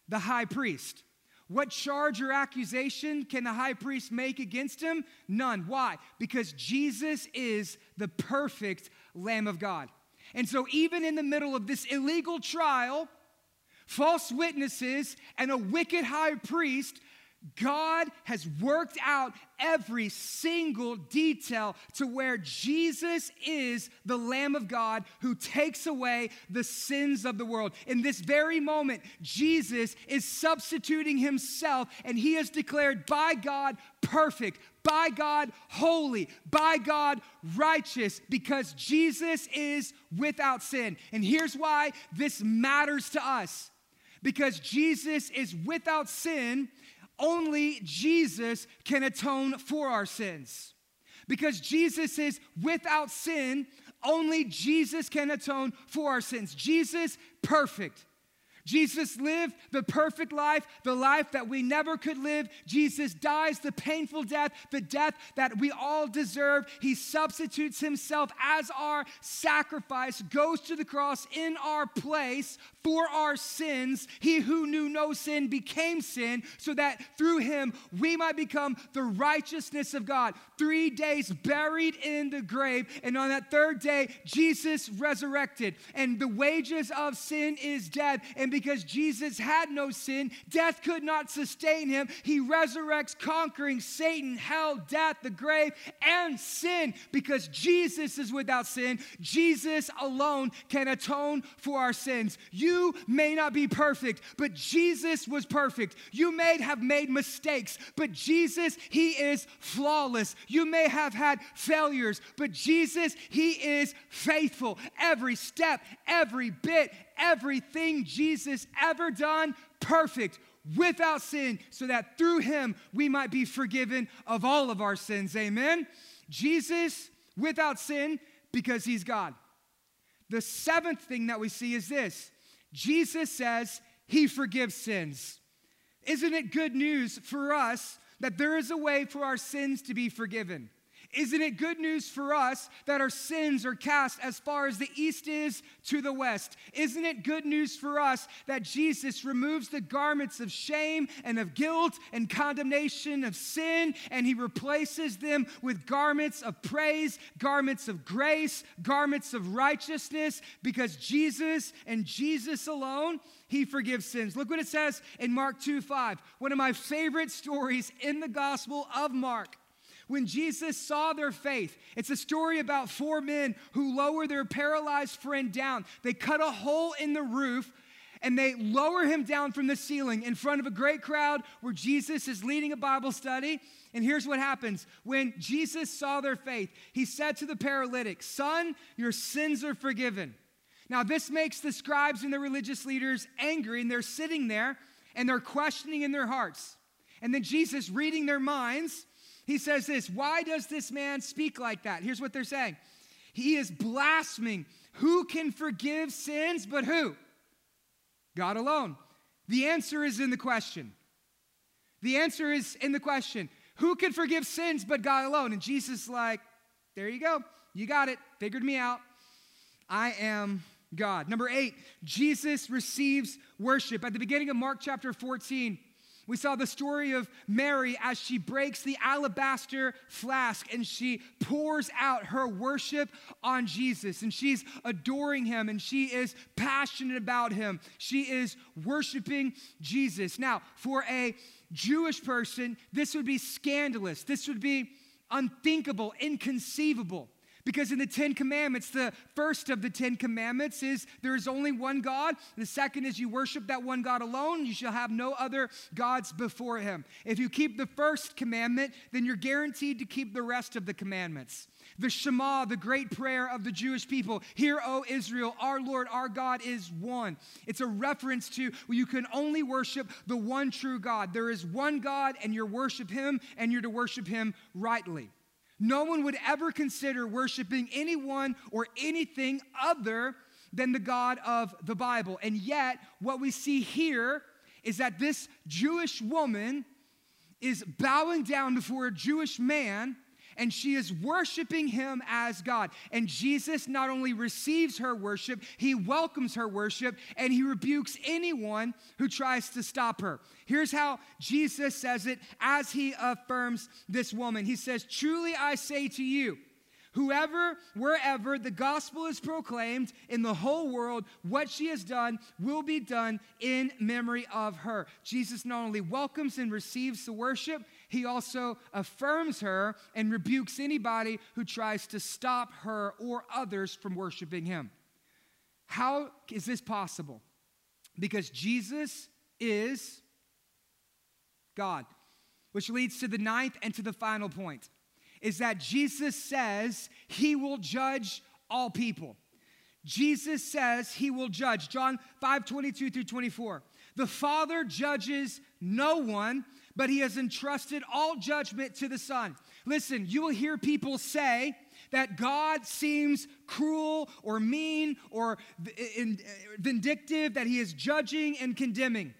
The high priest. What charge or accusation can the high priest make against him? None. Why? Because Jesus is the perfect Lamb of God. And so, even in the middle of this illegal trial, false witnesses, and a wicked high priest, God has worked out every single detail to where Jesus is the Lamb of God who takes away the sins of the world. In this very moment, Jesus is substituting himself and he is declared by God perfect, by God holy, by God righteous, because Jesus is without sin. And here's why this matters to us because Jesus is without sin only Jesus can atone for our sins. Because Jesus is without sin, only Jesus can atone for our sins. Jesus, perfect. Jesus lived the perfect life, the life that we never could live. Jesus dies the painful death, the death that we all deserve. He substitutes himself as our sacrifice, goes to the cross in our place for our sins. He who knew no sin became sin so that through him we might become the righteousness of God. Three days buried in the grave, and on that third day, Jesus resurrected. And the wages of sin is death. And because Jesus had no sin, death could not sustain him. He resurrects, conquering Satan, hell, death, the grave, and sin because Jesus is without sin. Jesus alone can atone for our sins. You may not be perfect, but Jesus was perfect. You may have made mistakes, but Jesus, He is flawless. You may have had failures, but Jesus, He is faithful. Every step, every bit, everything Jesus ever done, perfect without sin, so that through him we might be forgiven of all of our sins. Amen. Jesus without sin because he's God. The seventh thing that we see is this Jesus says he forgives sins. Isn't it good news for us that there is a way for our sins to be forgiven? Isn't it good news for us that our sins are cast as far as the east is to the west? Isn't it good news for us that Jesus removes the garments of shame and of guilt and condemnation of sin and he replaces them with garments of praise, garments of grace, garments of righteousness because Jesus and Jesus alone he forgives sins. Look what it says in Mark 2 5, one of my favorite stories in the Gospel of Mark. When Jesus saw their faith, it's a story about four men who lower their paralyzed friend down. They cut a hole in the roof and they lower him down from the ceiling in front of a great crowd where Jesus is leading a Bible study. And here's what happens when Jesus saw their faith, he said to the paralytic, Son, your sins are forgiven. Now, this makes the scribes and the religious leaders angry, and they're sitting there and they're questioning in their hearts. And then Jesus, reading their minds, he says this Why does this man speak like that? Here's what they're saying He is blaspheming. Who can forgive sins but who? God alone. The answer is in the question. The answer is in the question. Who can forgive sins but God alone? And Jesus like, there you go. You got it. Figured me out. I am God. Number 8, Jesus receives worship. At the beginning of Mark chapter 14, we saw the story of Mary as she breaks the alabaster flask and she pours out her worship on Jesus and she's adoring him and she is passionate about him. She is worshiping Jesus. Now, for a Jewish person, this would be scandalous. This would be unthinkable, inconceivable. Because in the Ten Commandments, the first of the Ten Commandments is there is only one God. The second is you worship that one God alone. You shall have no other gods before him. If you keep the first commandment, then you're guaranteed to keep the rest of the commandments. The Shema, the great prayer of the Jewish people Hear, O Israel, our Lord, our God is one. It's a reference to you can only worship the one true God. There is one God, and you worship him, and you're to worship him rightly. No one would ever consider worshiping anyone or anything other than the God of the Bible. And yet, what we see here is that this Jewish woman is bowing down before a Jewish man and she is worshiping him as God. And Jesus not only receives her worship, he welcomes her worship and he rebukes anyone who tries to stop her. Here's how Jesus says it as he affirms this woman He says, Truly I say to you, Whoever, wherever the gospel is proclaimed in the whole world, what she has done will be done in memory of her. Jesus not only welcomes and receives the worship, he also affirms her and rebukes anybody who tries to stop her or others from worshiping him. How is this possible? Because Jesus is God, which leads to the ninth and to the final point is that Jesus says he will judge all people. Jesus says he will judge. John 5 22 through 24. The Father judges no one, but he has entrusted all judgment to the Son. Listen, you will hear people say that God seems cruel or mean or uh, vindictive, that he is judging and condemning,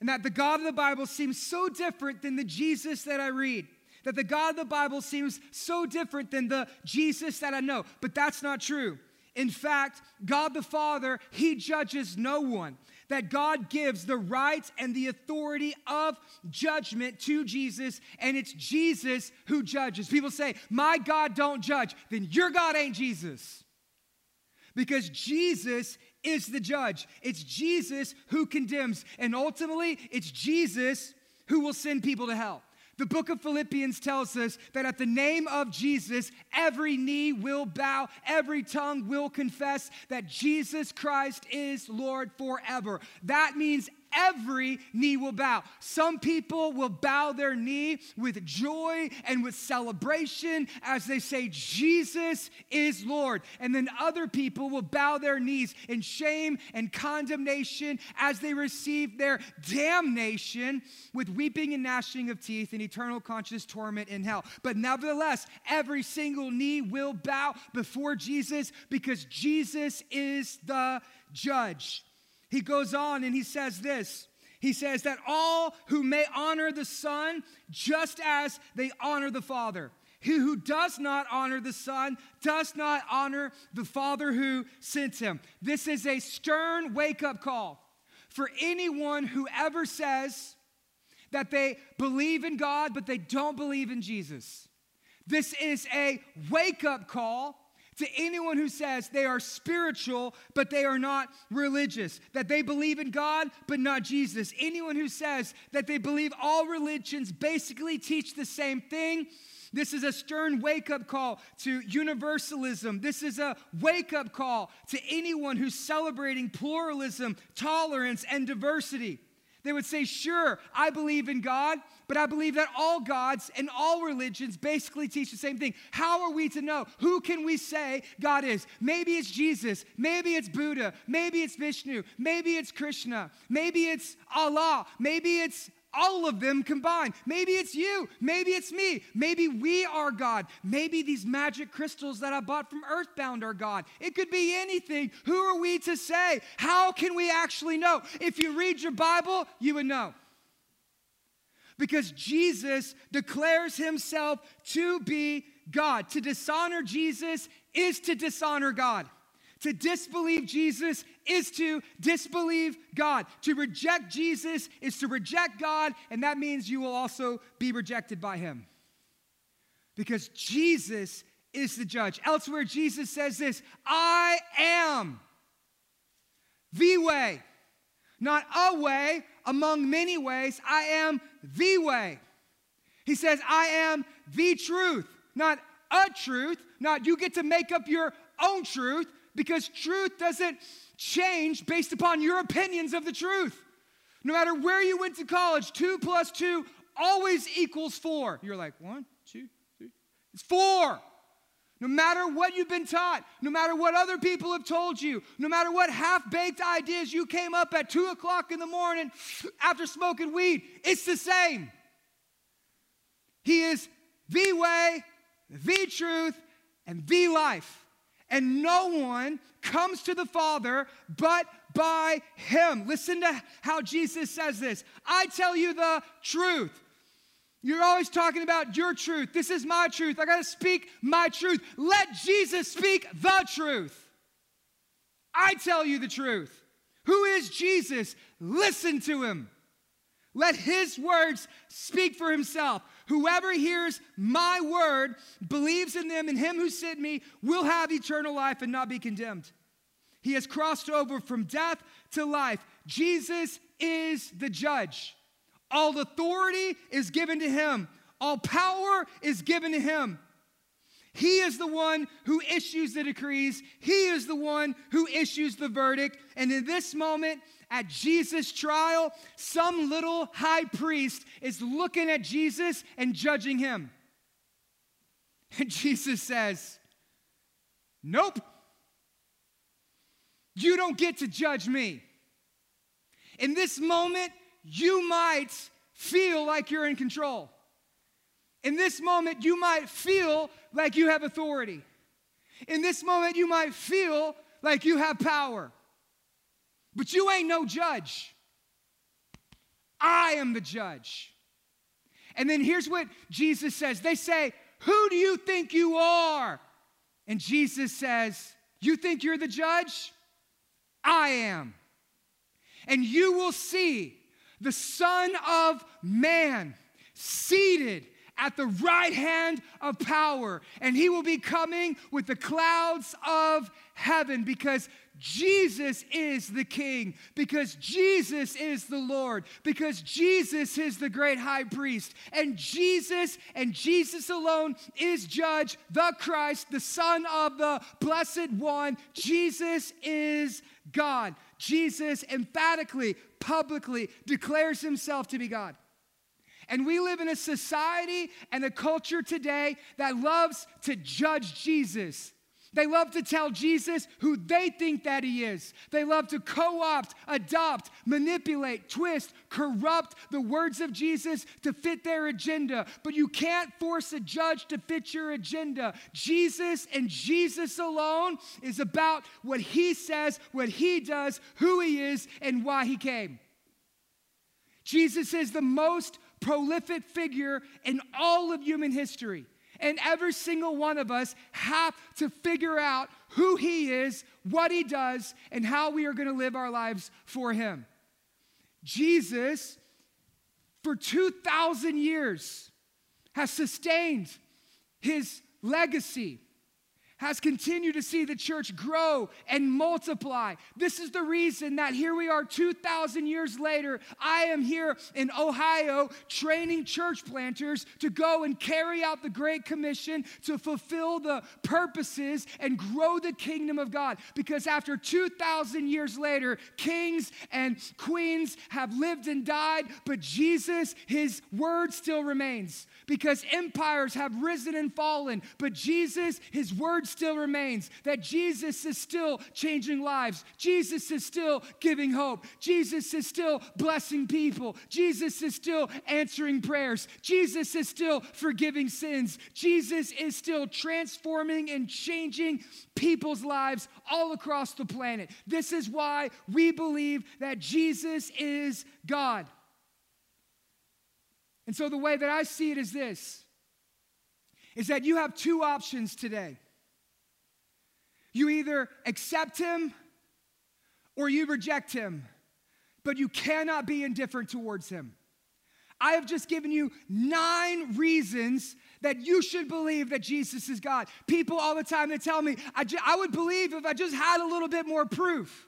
and that the God of the Bible seems so different than the Jesus that I read that the God of the Bible seems so different than the Jesus that I know. But that's not true. In fact, God the Father, He judges no one. That God gives the right and the authority of judgment to Jesus, and it's Jesus who judges. People say, My God don't judge. Then your God ain't Jesus. Because Jesus is the judge. It's Jesus who condemns. And ultimately, it's Jesus who will send people to hell. The book of Philippians tells us that at the name of Jesus, every knee will bow, every tongue will confess that Jesus Christ is Lord forever. That means every knee will bow. Some people will bow their knee with joy and with celebration as they say, Jesus is Lord. And then other people will bow their knees in shame and condemnation as they receive their damnation with weeping and gnashing of teeth and eternal conscious torment in hell. But nevertheless, every single knee will bow before Jesus because Jesus is the judge. He goes on and he says this. He says that all who may honor the Son just as they honor the Father. He who does not honor the Son does not honor the Father who sent him. This is a stern wake up call for anyone who ever says that they believe in God, but they don't believe in Jesus. This is a wake up call to anyone who says they are spiritual, but they are not religious, that they believe in God, but not Jesus. Anyone who says that they believe all religions basically teach the same thing. This is a stern wake up call to universalism. This is a wake up call to anyone who's celebrating pluralism, tolerance, and diversity. They would say, Sure, I believe in God, but I believe that all gods and all religions basically teach the same thing. How are we to know? Who can we say God is? Maybe it's Jesus. Maybe it's Buddha. Maybe it's Vishnu. Maybe it's Krishna. Maybe it's Allah. Maybe it's all of them combined. Maybe it's you. Maybe it's me. Maybe we are God. Maybe these magic crystals that I bought from Earthbound are God. It could be anything. Who are we to say? How can we actually know? If you read your Bible, you would know. Because Jesus declares himself to be God. To dishonor Jesus is to dishonor God. To disbelieve Jesus is to disbelieve God. To reject Jesus is to reject God, and that means you will also be rejected by Him. Because Jesus is the judge. Elsewhere, Jesus says this I am the way, not a way among many ways. I am the way. He says, I am the truth, not a truth, not you get to make up your own truth, because truth doesn't change based upon your opinions of the truth. No matter where you went to college, two plus two always equals four. You're like, one, two, three. It's four. No matter what you've been taught, no matter what other people have told you, no matter what half baked ideas you came up at two o'clock in the morning after smoking weed, it's the same. He is the way, the truth, and the life and no one comes to the Father but by him. Listen to how Jesus says this I tell you the truth. You're always talking about your truth. This is my truth. I got to speak my truth. Let Jesus speak the truth. I tell you the truth. Who is Jesus? Listen to him. Let his words speak for himself. Whoever hears my word, believes in them and him who sent me, will have eternal life and not be condemned. He has crossed over from death to life. Jesus is the judge. All authority is given to him, all power is given to him. He is the one who issues the decrees. He is the one who issues the verdict. And in this moment, at Jesus' trial, some little high priest is looking at Jesus and judging him. And Jesus says, Nope. You don't get to judge me. In this moment, you might feel like you're in control. In this moment, you might feel like you have authority. In this moment, you might feel like you have power. But you ain't no judge. I am the judge. And then here's what Jesus says they say, Who do you think you are? And Jesus says, You think you're the judge? I am. And you will see the Son of Man seated at the right hand of power, and he will be coming with the clouds of heaven because Jesus is the King, because Jesus is the Lord, because Jesus is the great high priest, and Jesus and Jesus alone is judge, the Christ, the Son of the Blessed One. Jesus is God. Jesus emphatically, publicly declares himself to be God. And we live in a society and a culture today that loves to judge Jesus. They love to tell Jesus who they think that he is. They love to co opt, adopt, manipulate, twist, corrupt the words of Jesus to fit their agenda. But you can't force a judge to fit your agenda. Jesus and Jesus alone is about what he says, what he does, who he is, and why he came. Jesus is the most prolific figure in all of human history. And every single one of us have to figure out who he is, what he does, and how we are going to live our lives for him. Jesus, for 2,000 years, has sustained his legacy has continued to see the church grow and multiply. This is the reason that here we are 2,000 years later. I am here in Ohio training church planters to go and carry out the Great Commission to fulfill the purposes and grow the kingdom of God. Because after 2,000 years later, kings and queens have lived and died, but Jesus, his word still remains. Because empires have risen and fallen, but Jesus, his word still remains, that Jesus is still changing lives. Jesus is still giving hope. Jesus is still blessing people. Jesus is still answering prayers. Jesus is still forgiving sins. Jesus is still transforming and changing people's lives all across the planet. This is why we believe that Jesus is God. And so the way that I see it is this is that you have two options today. You either accept him or you reject him, but you cannot be indifferent towards him. I have just given you nine reasons that you should believe that Jesus is God. People all the time they tell me, I, ju- I would believe if I just had a little bit more proof.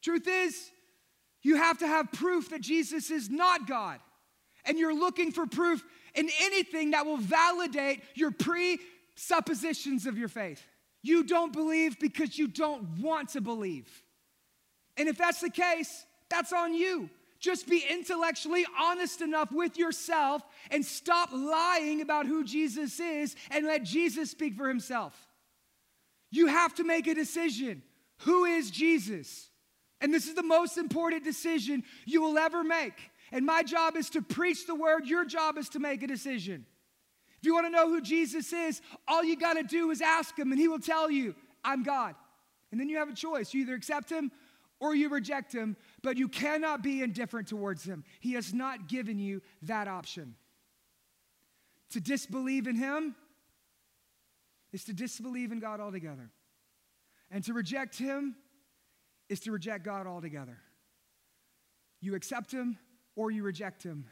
Truth is, you have to have proof that Jesus is not God. And you're looking for proof in anything that will validate your presuppositions of your faith. You don't believe because you don't want to believe. And if that's the case, that's on you. Just be intellectually honest enough with yourself and stop lying about who Jesus is and let Jesus speak for himself. You have to make a decision. Who is Jesus? And this is the most important decision you will ever make. And my job is to preach the word, your job is to make a decision. If you want to know who Jesus is, all you got to do is ask him, and he will tell you, I'm God. And then you have a choice. You either accept him or you reject him, but you cannot be indifferent towards him. He has not given you that option. To disbelieve in him is to disbelieve in God altogether. And to reject him is to reject God altogether. You accept him or you reject him,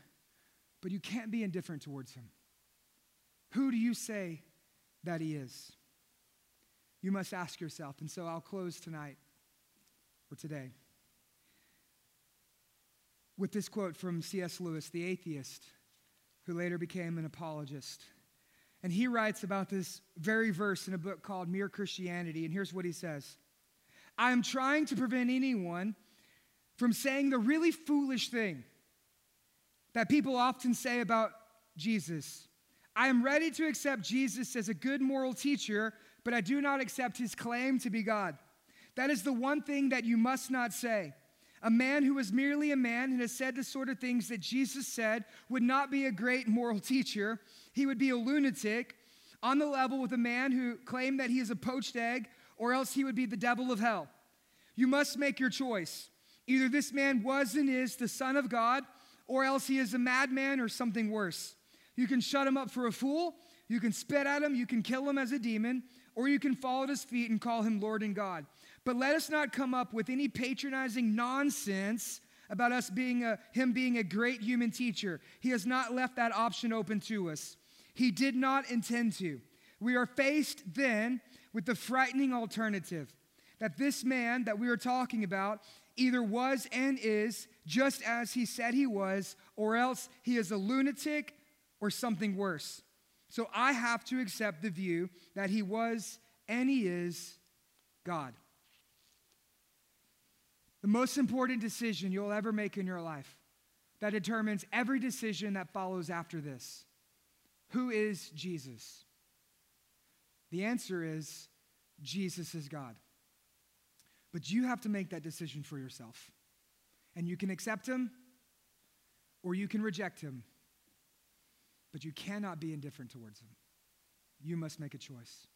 but you can't be indifferent towards him. Who do you say that he is? You must ask yourself. And so I'll close tonight or today with this quote from C.S. Lewis, the atheist, who later became an apologist. And he writes about this very verse in a book called Mere Christianity. And here's what he says I am trying to prevent anyone from saying the really foolish thing that people often say about Jesus. I am ready to accept Jesus as a good moral teacher, but I do not accept his claim to be God. That is the one thing that you must not say. A man who is merely a man and has said the sort of things that Jesus said would not be a great moral teacher. He would be a lunatic on the level with a man who claimed that he is a poached egg, or else he would be the devil of hell. You must make your choice. Either this man was and is the Son of God, or else he is a madman or something worse. You can shut him up for a fool, you can spit at him, you can kill him as a demon, or you can fall at his feet and call him Lord and God. But let us not come up with any patronizing nonsense about us being a, him being a great human teacher. He has not left that option open to us. He did not intend to. We are faced then with the frightening alternative that this man that we are talking about either was and is just as he said he was, or else he is a lunatic or something worse. So I have to accept the view that he was and he is God. The most important decision you'll ever make in your life that determines every decision that follows after this. Who is Jesus? The answer is Jesus is God. But you have to make that decision for yourself. And you can accept him or you can reject him. But you cannot be indifferent towards him. You must make a choice.